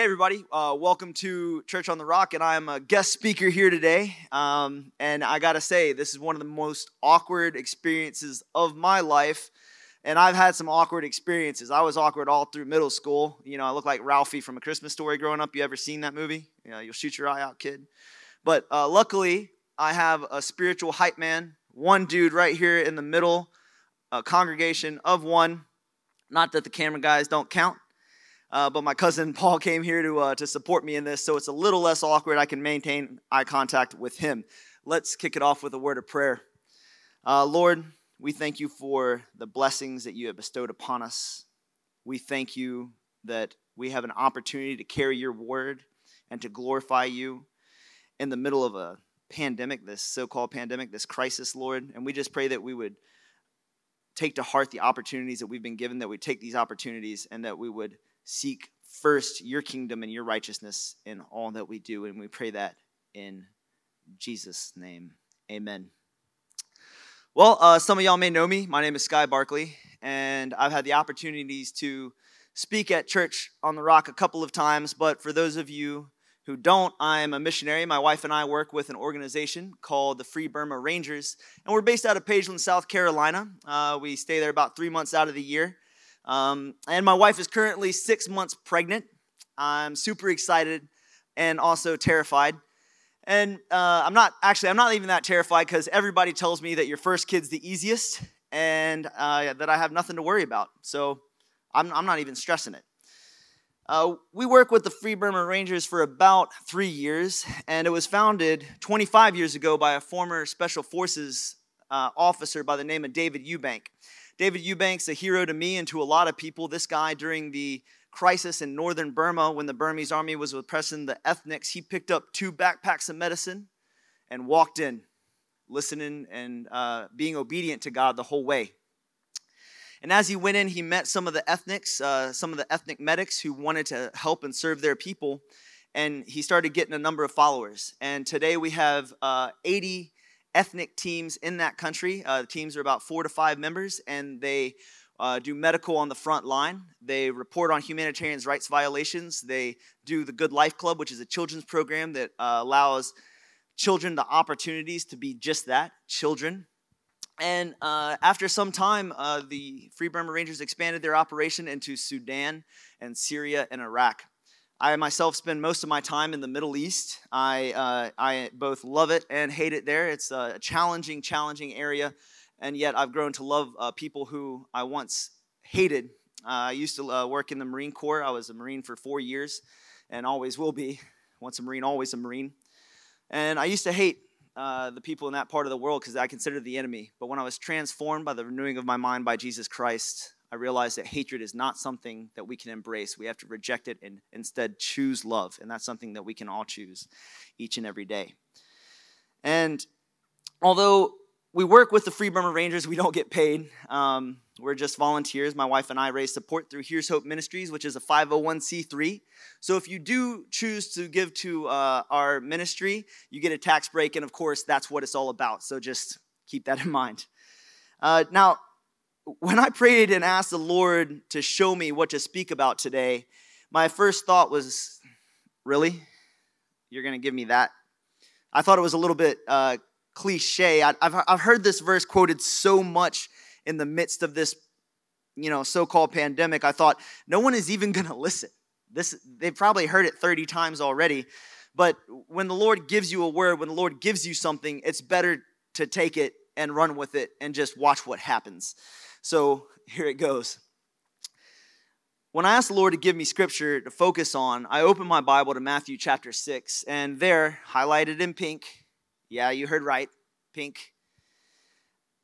Hey, everybody. Uh, welcome to Church on the Rock, and I'm a guest speaker here today. Um, and I got to say, this is one of the most awkward experiences of my life. And I've had some awkward experiences. I was awkward all through middle school. You know, I look like Ralphie from A Christmas Story growing up. You ever seen that movie? You know, you'll shoot your eye out, kid. But uh, luckily, I have a spiritual hype man, one dude right here in the middle, a congregation of one. Not that the camera guys don't count. Uh, but my cousin Paul came here to, uh, to support me in this, so it's a little less awkward. I can maintain eye contact with him. Let's kick it off with a word of prayer. Uh, Lord, we thank you for the blessings that you have bestowed upon us. We thank you that we have an opportunity to carry your word and to glorify you in the middle of a pandemic, this so called pandemic, this crisis, Lord. And we just pray that we would take to heart the opportunities that we've been given, that we take these opportunities, and that we would seek first your kingdom and your righteousness in all that we do. And we pray that in Jesus' name. Amen. Well, uh, some of y'all may know me. My name is Sky Barkley, and I've had the opportunities to speak at Church on the Rock a couple of times. But for those of you who don't, I'm a missionary. My wife and I work with an organization called the Free Burma Rangers, and we're based out of Pageland, South Carolina. Uh, we stay there about three months out of the year. Um, and my wife is currently six months pregnant. I'm super excited and also terrified. And uh, I'm not actually, I'm not even that terrified because everybody tells me that your first kid's the easiest and uh, that I have nothing to worry about. So I'm, I'm not even stressing it. Uh, we work with the Free Burma Rangers for about three years, and it was founded 25 years ago by a former Special Forces uh, officer by the name of David Eubank. David Eubank's a hero to me and to a lot of people. This guy, during the crisis in northern Burma, when the Burmese army was oppressing the ethnics, he picked up two backpacks of medicine and walked in, listening and uh, being obedient to God the whole way. And as he went in, he met some of the ethnics, uh, some of the ethnic medics who wanted to help and serve their people. And he started getting a number of followers. And today we have uh, 80 ethnic teams in that country. Uh, the teams are about four to five members, and they uh, do medical on the front line. They report on humanitarian rights violations. They do the Good Life Club, which is a children's program that uh, allows children the opportunities to be just that children. And uh, after some time, uh, the Free Burma Rangers expanded their operation into Sudan and Syria and Iraq. I myself spend most of my time in the Middle East. I, uh, I both love it and hate it there. It's a challenging, challenging area, and yet I've grown to love uh, people who I once hated. Uh, I used to uh, work in the Marine Corps. I was a Marine for four years and always will be. Once a Marine, always a Marine. And I used to hate uh, the people in that part of the world because I considered the enemy. But when I was transformed by the renewing of my mind by Jesus Christ, I realized that hatred is not something that we can embrace. We have to reject it and instead choose love. And that's something that we can all choose each and every day. And although we work with the Free Burma Rangers, we don't get paid. Um, we're just volunteers. My wife and I raise support through Here's Hope Ministries, which is a 501c3. So if you do choose to give to uh, our ministry, you get a tax break. And of course, that's what it's all about. So just keep that in mind. Uh, now, when I prayed and asked the Lord to show me what to speak about today, my first thought was, really? You're going to give me that? I thought it was a little bit uh, cliche. I, have I've heard this verse quoted so much in the midst of this, you know, so-called pandemic. I thought no one is even going to listen. This they've probably heard it 30 times already. But when the Lord gives you a word, when the Lord gives you something, it's better to take it and run with it and just watch what happens. So here it goes. When I asked the Lord to give me scripture to focus on, I opened my Bible to Matthew chapter 6, and there, highlighted in pink, yeah, you heard right, pink,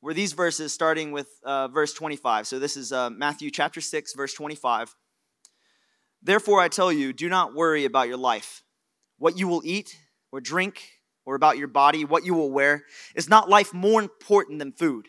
were these verses starting with uh, verse 25. So this is uh, Matthew chapter 6, verse 25. Therefore, I tell you, do not worry about your life, what you will eat or drink, or about your body, what you will wear. Is not life more important than food?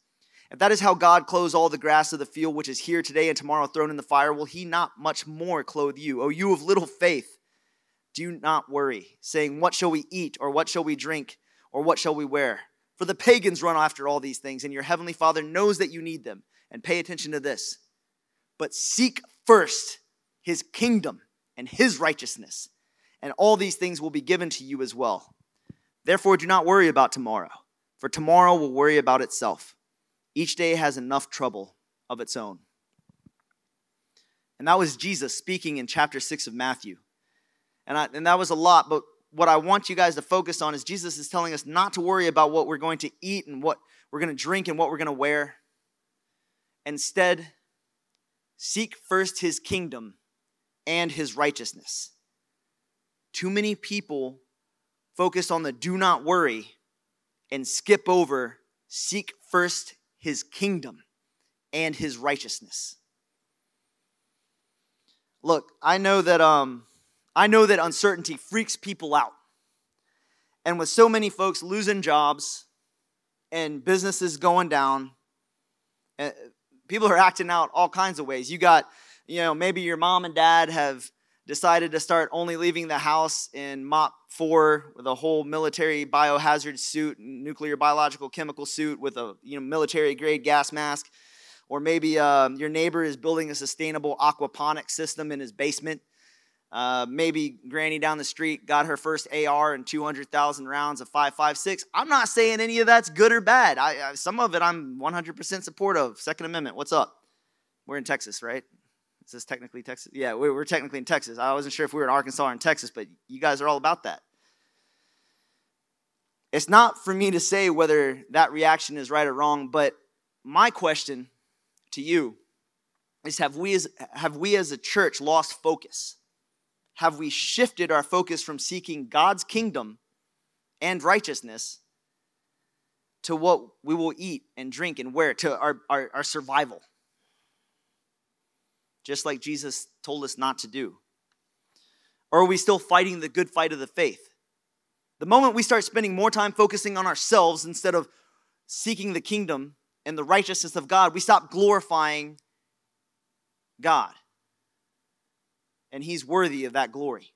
If that is how God clothes all the grass of the field, which is here today and tomorrow thrown in the fire, will he not much more clothe you? O you of little faith, do not worry, saying, What shall we eat, or what shall we drink, or what shall we wear? For the pagans run after all these things, and your heavenly Father knows that you need them. And pay attention to this. But seek first his kingdom and his righteousness, and all these things will be given to you as well. Therefore, do not worry about tomorrow, for tomorrow will worry about itself. Each day has enough trouble of its own. And that was Jesus speaking in chapter 6 of Matthew. And, I, and that was a lot, but what I want you guys to focus on is Jesus is telling us not to worry about what we're going to eat and what we're going to drink and what we're going to wear. Instead, seek first his kingdom and his righteousness. Too many people focus on the do not worry and skip over seek first his kingdom and his righteousness. Look, I know that um I know that uncertainty freaks people out. And with so many folks losing jobs and businesses going down, eh, people are acting out all kinds of ways. You got you know, maybe your mom and dad have decided to start only leaving the house in MOPP 4 with a whole military biohazard suit, nuclear biological chemical suit with a you know military grade gas mask. Or maybe uh, your neighbor is building a sustainable aquaponic system in his basement. Uh, maybe Granny down the street got her first AR and 200,000 rounds of 5.56. I'm not saying any of that's good or bad. I, I, some of it I'm 100% supportive. Second Amendment, what's up? We're in Texas, right? Is this technically Texas? Yeah, we're technically in Texas. I wasn't sure if we were in Arkansas or in Texas, but you guys are all about that. It's not for me to say whether that reaction is right or wrong, but my question to you is have we as, have we as a church lost focus? Have we shifted our focus from seeking God's kingdom and righteousness to what we will eat and drink and wear, to our, our, our survival? Just like Jesus told us not to do? Or are we still fighting the good fight of the faith? The moment we start spending more time focusing on ourselves instead of seeking the kingdom and the righteousness of God, we stop glorifying God. And He's worthy of that glory.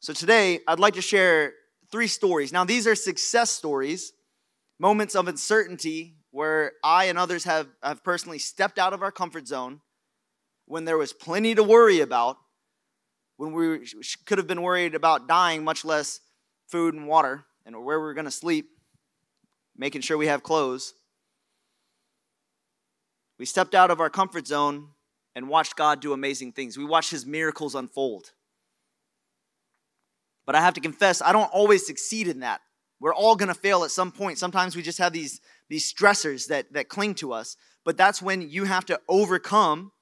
So today, I'd like to share three stories. Now, these are success stories, moments of uncertainty where I and others have, have personally stepped out of our comfort zone when there was plenty to worry about, when we could have been worried about dying, much less food and water, and where we we're going to sleep, making sure we have clothes. We stepped out of our comfort zone and watched God do amazing things. We watched his miracles unfold. But I have to confess, I don't always succeed in that. We're all going to fail at some point. Sometimes we just have these, these stressors that, that cling to us. But that's when you have to overcome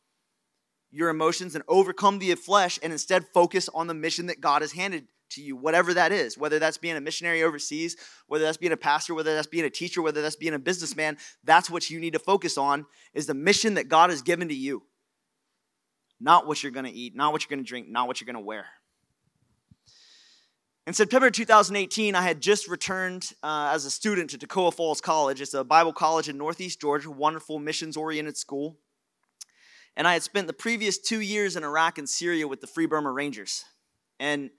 your emotions and overcome the flesh and instead focus on the mission that God has handed to you, whatever that is, whether that's being a missionary overseas, whether that's being a pastor, whether that's being a teacher, whether that's being a businessman, that's what you need to focus on is the mission that God has given to you. Not what you're going to eat, not what you're going to drink, not what you're going to wear. In September 2018, I had just returned uh, as a student to Toccoa Falls College. It's a Bible college in Northeast Georgia, wonderful missions oriented school. And I had spent the previous two years in Iraq and Syria with the Free Burma Rangers. And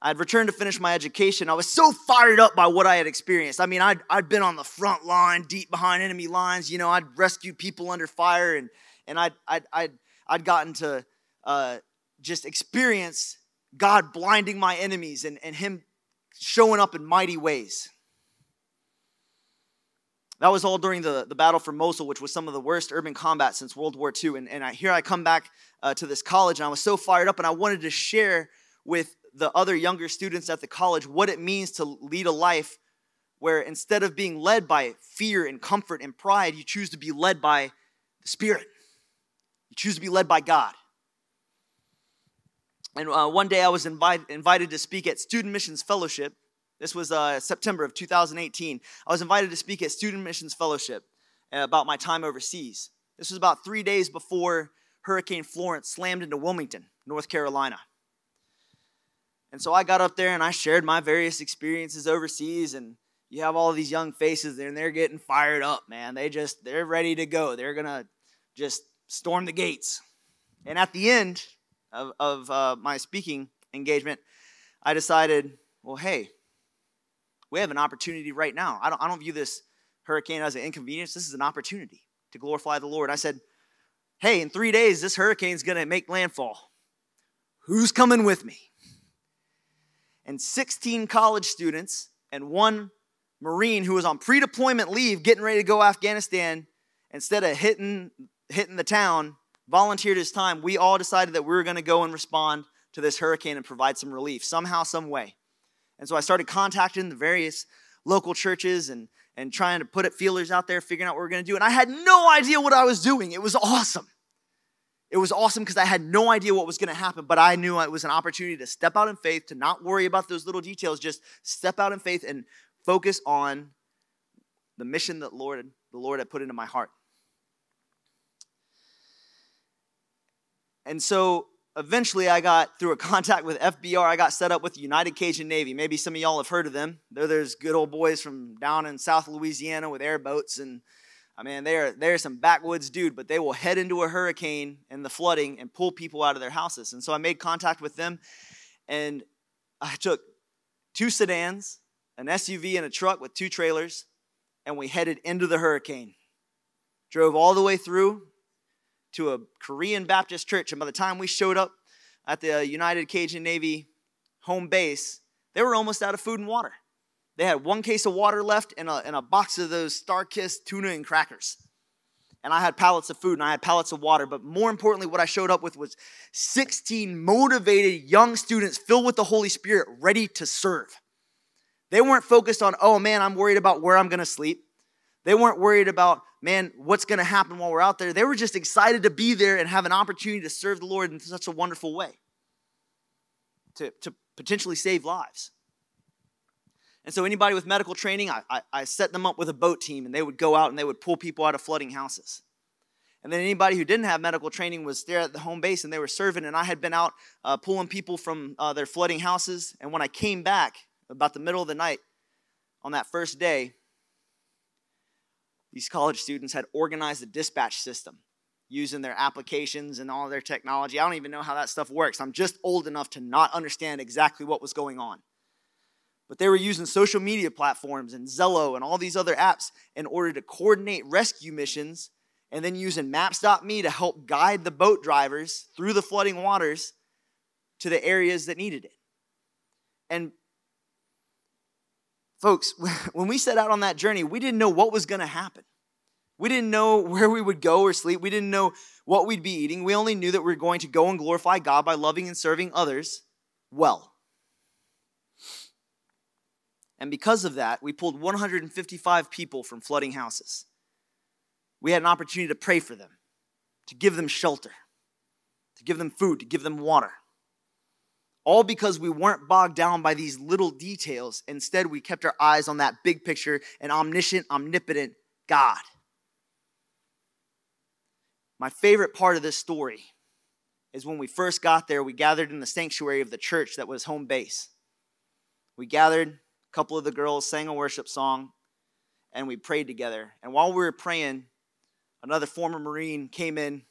I'd returned to finish my education. I was so fired up by what I had experienced. I mean, I'd, I'd been on the front line, deep behind enemy lines. You know, I'd rescued people under fire, and, and I'd, I'd, I'd, I'd gotten to uh, just experience God blinding my enemies and, and Him showing up in mighty ways. That was all during the, the battle for Mosul, which was some of the worst urban combat since World War II. And, and I, here I come back uh, to this college, and I was so fired up, and I wanted to share with the other younger students at the college what it means to lead a life where instead of being led by fear and comfort and pride, you choose to be led by the Spirit. You choose to be led by God. And uh, one day I was invite, invited to speak at Student Missions Fellowship. This was uh, September of 2018. I was invited to speak at Student Missions Fellowship uh, about my time overseas. This was about three days before Hurricane Florence slammed into Wilmington. North Carolina. And so I got up there and I shared my various experiences overseas and you have all these young faces there and they're getting fired up, man. They just they're ready to go. They're going to just storm the gates. And at the end of, of uh, my speaking engagement, I decided, well, hey, we have an opportunity right now. I don't, I don't view this hurricane as an inconvenience. This is an opportunity to glorify the Lord. I said, hey, in three days, this hurricane's going to make landfall. Who's coming with me? And 16 college students and one Marine who was on pre deployment leave getting ready to go Afghanistan, instead of hitting, hitting the town, volunteered his time. We all decided that we were going to go and respond to this hurricane and provide some relief somehow, some way. And so I started contacting the various local churches and, and trying to put it feelers out there, figuring out what we are going to do. And I had no idea what I was doing. It was awesome. It was awesome because I had no idea what was going to happen, but I knew it was an opportunity to step out in faith, to not worry about those little details, just step out in faith and focus on the mission that Lord, the Lord had put into my heart. And so eventually I got through a contact with FBR, I got set up with United Cajun Navy. Maybe some of y'all have heard of them. They're those good old boys from down in South Louisiana with airboats and I mean, they're they're some backwoods dude, but they will head into a hurricane and the flooding and pull people out of their houses. And so I made contact with them, and I took two sedans, an SUV, and a truck with two trailers, and we headed into the hurricane. Drove all the way through to a Korean Baptist church, and by the time we showed up at the uh, United Cajun Navy home base, they were almost out of food and water. They had one case of water left and a, and a box of those StarKist tuna and crackers. And I had pallets of food and I had pallets of water. But more importantly, what I showed up with was 16 motivated young students filled with the Holy Spirit ready to serve. They weren't focused on, oh man, I'm worried about where I'm going to sleep. They weren't worried about, man, what's going to happen while we're out there. They were just excited to be there and have an opportunity to serve the Lord in such a wonderful way, to, to potentially save lives. And so, anybody with medical training, I, I, I, set them up with a boat team, and they would go out and they would pull people out of flooding houses. And then anybody who didn't have medical training was there at the home base, and they were serving. And I had been out uh, pulling people from uh, their flooding houses. And when I came back about the middle of the night on that first day, these college students had organized a dispatch system using their applications and all their technology. I don't even know how that stuff works. I'm just old enough to not understand exactly what was going on. But they were using social media platforms and Zello and all these other apps in order to coordinate rescue missions and then using maps.me to help guide the boat drivers through the flooding waters to the areas that needed it. And folks, when we set out on that journey, we didn't know what was going to happen. We didn't know where we would go or sleep. We didn't know what we'd be eating. We only knew that we were going to go and glorify God by loving and serving others well. And because of that, we pulled 155 people from flooding houses. We had an opportunity to pray for them, to give them shelter, to give them food, to give them water. All because we weren't bogged down by these little details. Instead, we kept our eyes on that big picture an omniscient, omnipotent God. My favorite part of this story is when we first got there, we gathered in the sanctuary of the church that was home base. We gathered a couple of the girls sang a worship song, and we prayed together. And while we were praying, another former Marine came in,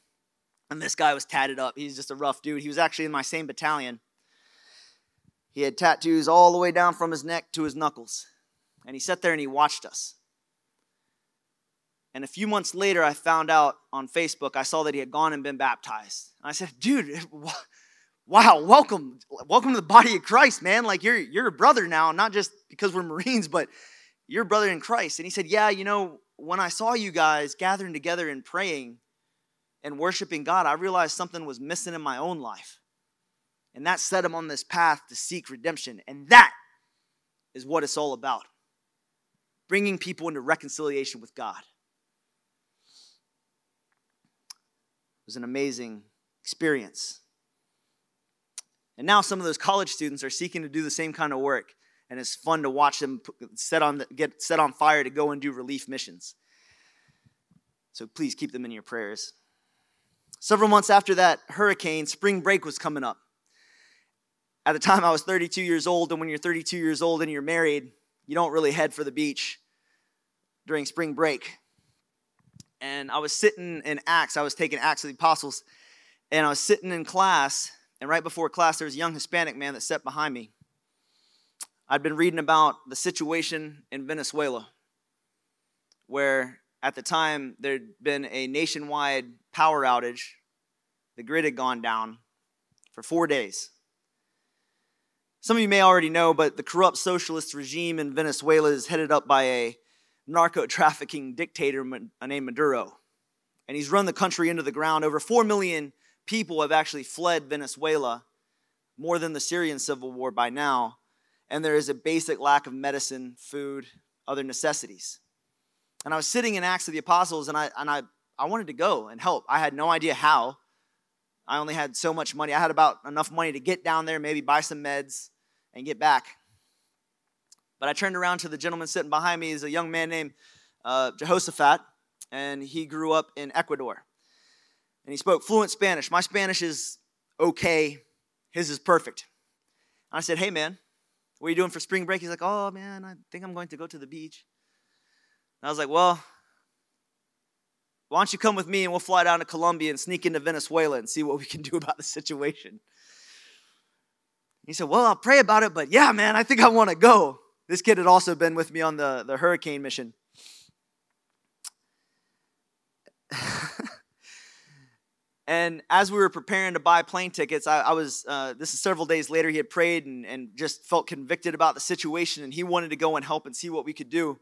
and this guy was tatted up. He's just a rough dude. He was actually in my same battalion. He had tattoos all the way down from his neck to his knuckles. And he sat there and he watched us. And a few months later, I found out on Facebook, I saw that he had gone and been baptized. And I said, dude, wow, welcome, welcome to the body of Christ, man. Like you're you're a brother now, not just because we're Marines, but you're a brother in Christ. And he said, Yeah, you know, when I saw you guys gathering together and praying and worshiping God, I realized something was missing in my own life. And that set him on this path to seek redemption. And that is what it's all about bringing people into reconciliation with God. It was an amazing experience. And now some of those college students are seeking to do the same kind of work, and it's fun to watch them set on, get set on fire to go and do relief missions. So please keep them in your prayers. Several months after that hurricane, spring break was coming up. At the time, I was 32 years old, and when you're 32 years old and you're married, you don't really head for the beach during spring break. And I was sitting in Acts, I was taking Acts of the Apostles, and I was sitting in class, and right before class, there was a young Hispanic man that sat behind me. I'd been reading about the situation in Venezuela, where at the time there'd been a nationwide power outage. The grid had gone down for four days. Some of you may already know, but the corrupt socialist regime in Venezuela is headed up by a narco trafficking dictator named Maduro. And he's run the country into the ground. Over 4 million people have actually fled Venezuela, more than the Syrian civil war by now. And there is a basic lack of medicine, food, other necessities. And I was sitting in Acts of the Apostles, and I, and I, I wanted to go and help. I had no idea how. I only had so much money. I had about enough money to get down there, maybe buy some meds, and get back. But I turned around to the gentleman sitting behind me. He's a young man named uh, Jehoshaphat, and he grew up in Ecuador. And he spoke fluent Spanish. My Spanish is okay, his is perfect. I said, Hey, man, what are you doing for spring break? He's like, Oh, man, I think I'm going to go to the beach. And I was like, Well, why don't you come with me and we'll fly down to Colombia and sneak into Venezuela and see what we can do about the situation? He said, Well, I'll pray about it, but yeah, man, I think I want to go. This kid had also been with me on the, the hurricane mission. and as we were preparing to buy plane tickets, I, I was, uh, this is several days later, he had prayed and, and just felt convicted about the situation, and he wanted to go and help and see what we could do.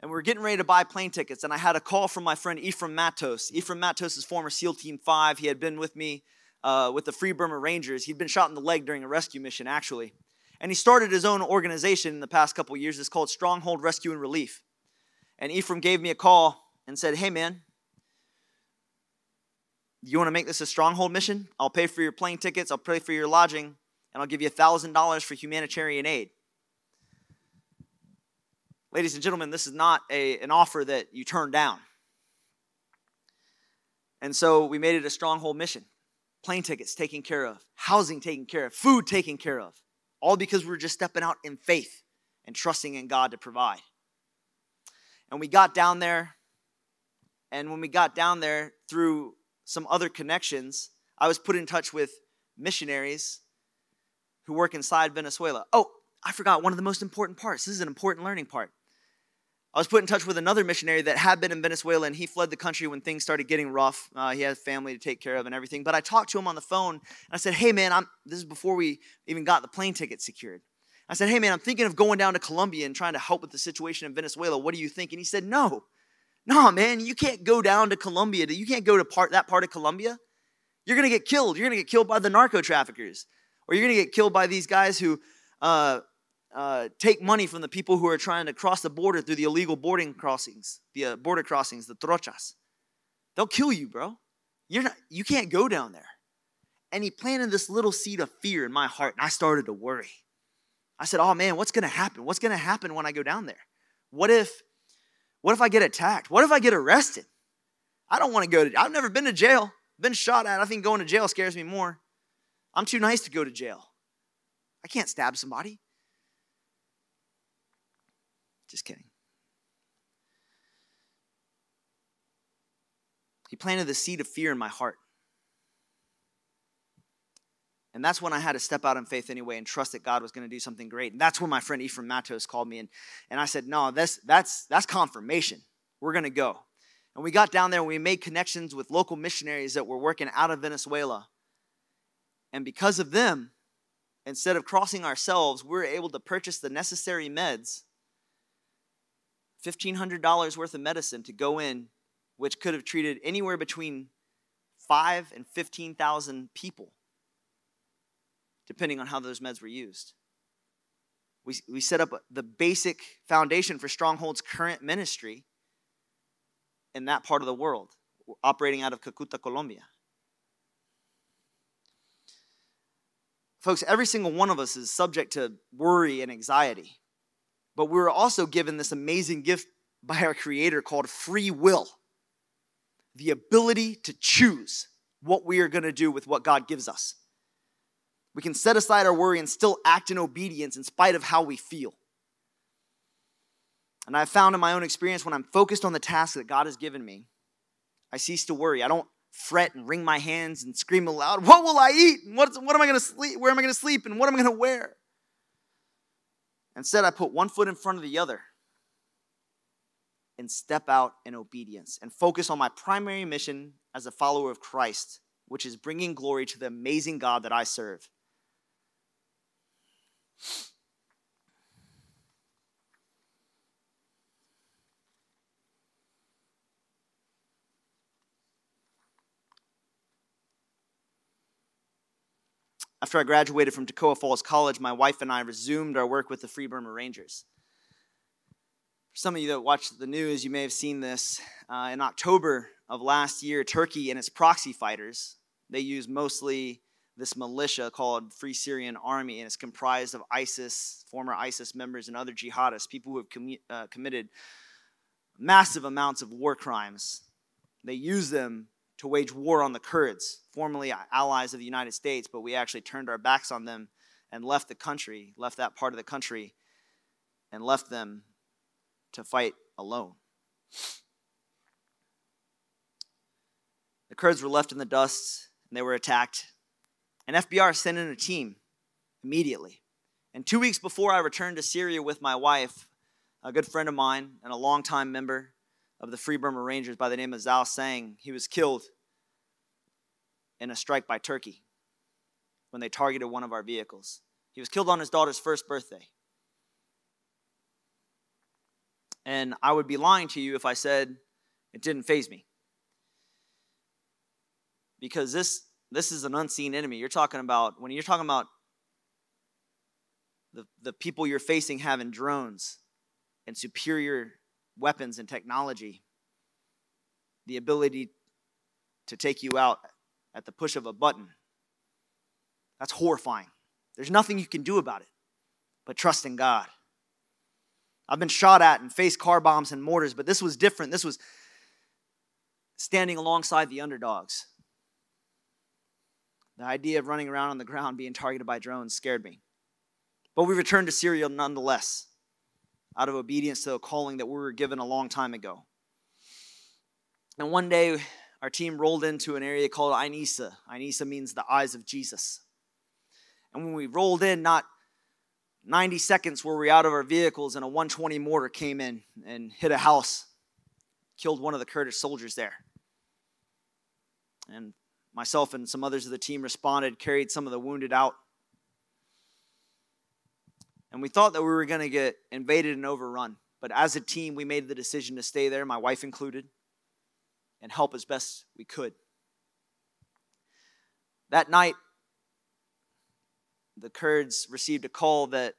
And we were getting ready to buy plane tickets, and I had a call from my friend Ephraim Mattos. Ephraim Mattos is former SEAL Team 5. He had been with me uh, with the Free Burma Rangers. He'd been shot in the leg during a rescue mission, actually. And he started his own organization in the past couple years. It's called Stronghold Rescue and Relief. And Ephraim gave me a call and said, Hey, man, you want to make this a stronghold mission? I'll pay for your plane tickets, I'll pay for your lodging, and I'll give you $1,000 for humanitarian aid. Ladies and gentlemen, this is not a, an offer that you turn down. And so we made it a stronghold mission. Plane tickets taken care of, housing taken care of, food taken care of. All because we were just stepping out in faith and trusting in God to provide. And we got down there, and when we got down there through some other connections, I was put in touch with missionaries who work inside Venezuela. Oh, I forgot one of the most important parts. This is an important learning part. I was put in touch with another missionary that had been in Venezuela and he fled the country when things started getting rough. Uh, he had family to take care of and everything. But I talked to him on the phone and I said, Hey, man, I'm, this is before we even got the plane ticket secured. I said, Hey, man, I'm thinking of going down to Colombia and trying to help with the situation in Venezuela. What do you think? And he said, No, no, man, you can't go down to Colombia. You can't go to part, that part of Colombia. You're going to get killed. You're going to get killed by the narco traffickers, or you're going to get killed by these guys who uh, uh, take money from the people who are trying to cross the border through the illegal boarding crossings, the uh, border crossings, the trochas. They'll kill you, bro. You're not, you can't go down there. And he planted this little seed of fear in my heart, and I started to worry. I said, "Oh man, what's going to happen? What's going to happen when I go down there? What if, what if I get attacked? What if I get arrested? I don't want to go to. I've never been to jail. Been shot at. I think going to jail scares me more. I'm too nice to go to jail. I can't stab somebody. Just kidding. He planted the seed of fear in my heart. And that's when I had to step out in faith anyway and trust that God was going to do something great. And that's when my friend Ephraim Mattos called me and, and I said, No, that's, that's, that's confirmation. We're going to go. And we got down there and we made connections with local missionaries that were working out of Venezuela. And because of them, instead of crossing ourselves, we were able to purchase the necessary meds $1,500 worth of medicine to go in, which could have treated anywhere between five and 15,000 people, depending on how those meds were used. We, we set up the basic foundation for Stronghold's current ministry in that part of the world, operating out of Cucuta, Colombia. Folks, every single one of us is subject to worry and anxiety. But we were also given this amazing gift by our Creator called free will the ability to choose what we are going to do with what God gives us. We can set aside our worry and still act in obedience in spite of how we feel. And I've found in my own experience when I'm focused on the task that God has given me, I cease to worry. I don't fret and wring my hands and scream aloud, What will I eat? What, what am I going to sleep? Where am I going to sleep? And what am I going to wear? Instead, I put one foot in front of the other and step out in obedience and focus on my primary mission as a follower of Christ, which is bringing glory to the amazing God that I serve. After I graduated from Toccoa Falls College, my wife and I resumed our work with the Free Burma Rangers. For some of you that watch the news, you may have seen this. Uh, in October of last year, Turkey and its proxy fighters, they use mostly this militia called Free Syrian Army, and it's comprised of ISIS, former ISIS members, and other jihadists, people who have com- uh, committed massive amounts of war crimes. They use them to wage war on the Kurds, formerly allies of the United States, but we actually turned our backs on them and left the country, left that part of the country, and left them to fight alone. The Kurds were left in the dust and they were attacked. And FBR sent in a team immediately. And two weeks before I returned to Syria with my wife, a good friend of mine and a longtime member of the Free Burma Rangers by the name of Zau Seng. He was killed in a strike by Turkey when they targeted one of our vehicles. He was killed on his daughter's first birthday. And I would be lying to you if I said it didn't faze me. Because this this is an unseen enemy. You're talking about when you're talking about the, the people you're facing having drones and superior weapons and technology, the ability to take you out at the push of a button. That's horrifying. There's nothing you can do about it but trust in God. I've been shot at and faced car bombs and mortars, but this was different. This was standing alongside the underdogs. The idea of running around on the ground being targeted by drones scared me. But we returned to Syria nonetheless out of obedience to a calling that we were given a long time ago. And one day, our team rolled into an area called Ain Issa. Ainisa means the eyes of Jesus. And when we rolled in, not 90 seconds were we out of our vehicles, and a 120 mortar came in and hit a house, killed one of the Kurdish soldiers there. And myself and some others of the team responded, carried some of the wounded out. And we thought that we were going to get invaded and overrun. But as a team, we made the decision to stay there, my wife included, and help as best we could. That night, the Kurds received a call that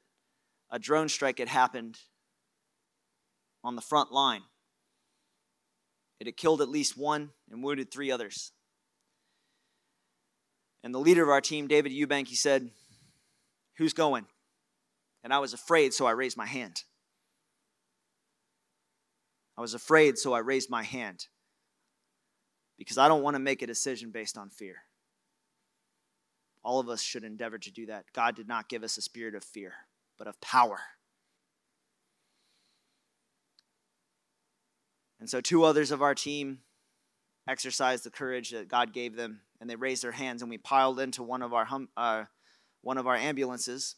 a drone strike had happened on the front line. It had killed at least one and wounded three others. And the leader of our team, David Eubank, he said, Who's going? And I was afraid, so I raised my hand. I was afraid, so I raised my hand. Because I don't want to make a decision based on fear. All of us should endeavor to do that. God did not give us a spirit of fear, but of power. And so, two others of our team exercised the courage that God gave them, and they raised their hands, and we piled into one of our hum, uh, one of our ambulances,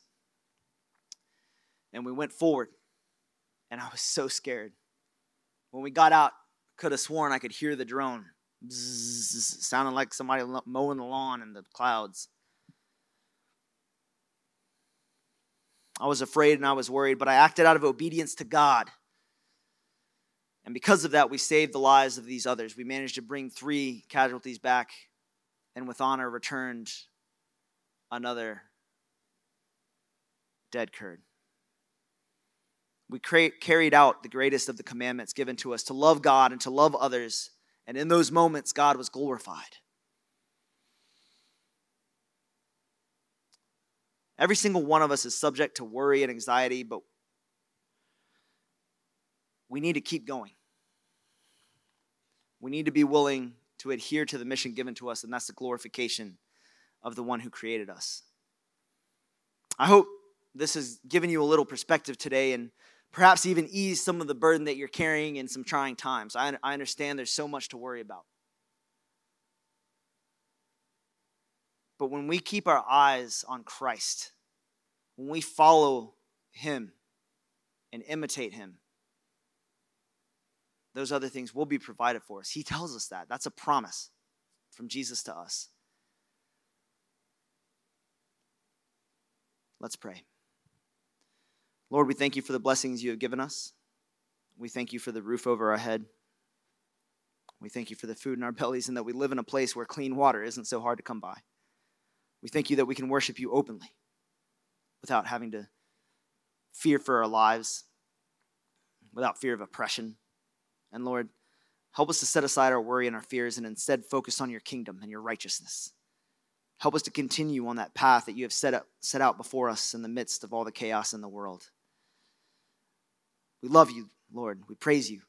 and we went forward. And I was so scared. When we got out, could have sworn I could hear the drone. Bzzz, like somebody mowing the lawn in the clouds. I was afraid and I was worried, but I acted out of obedience to God. And because of that, we saved the lives of these others. We managed to bring three casualties back and with honor returned another dead Kurd we carried out the greatest of the commandments given to us to love God and to love others. And in those moments, God was glorified. Every single one of us is subject to worry and anxiety, but we need to keep going. We need to be willing to adhere to the mission given to us, and that's the glorification of the one who created us. I hope this has given you a little perspective today and perhaps even ease some of the burden that you're carrying in some trying times. I, I understand there's so much to worry about. But when we keep our eyes on Christ, when we follow Him and imitate Him, those other things will be provided for us. He tells us that. That's a promise from Jesus to us. Let's pray. Lord, we thank you for the blessings you have given us. We thank you for the roof over our head. We thank you for the food in our bellies and that we live in a place where clean water isn't so hard to come by. We thank you that we can worship you openly without having to fear for our lives, without fear of oppression. And Lord, help us to set aside our worry and our fears and instead focus on your kingdom and your righteousness. Help us to continue on that path that you have set, up, set out before us in the midst of all the chaos in the world. We love you, Lord. We praise you.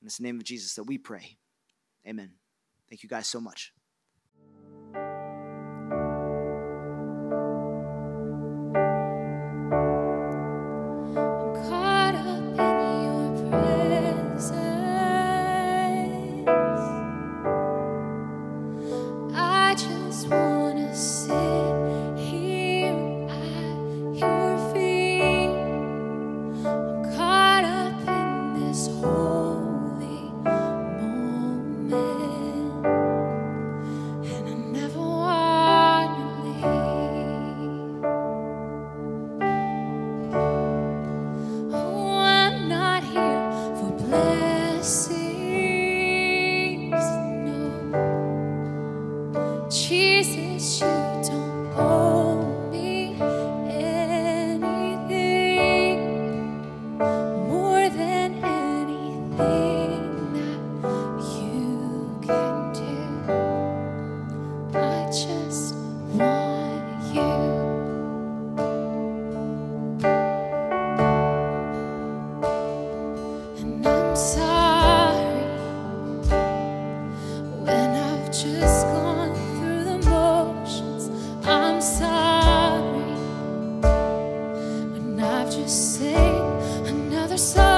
In the name of Jesus that we pray. Amen. Thank you guys so much. Out.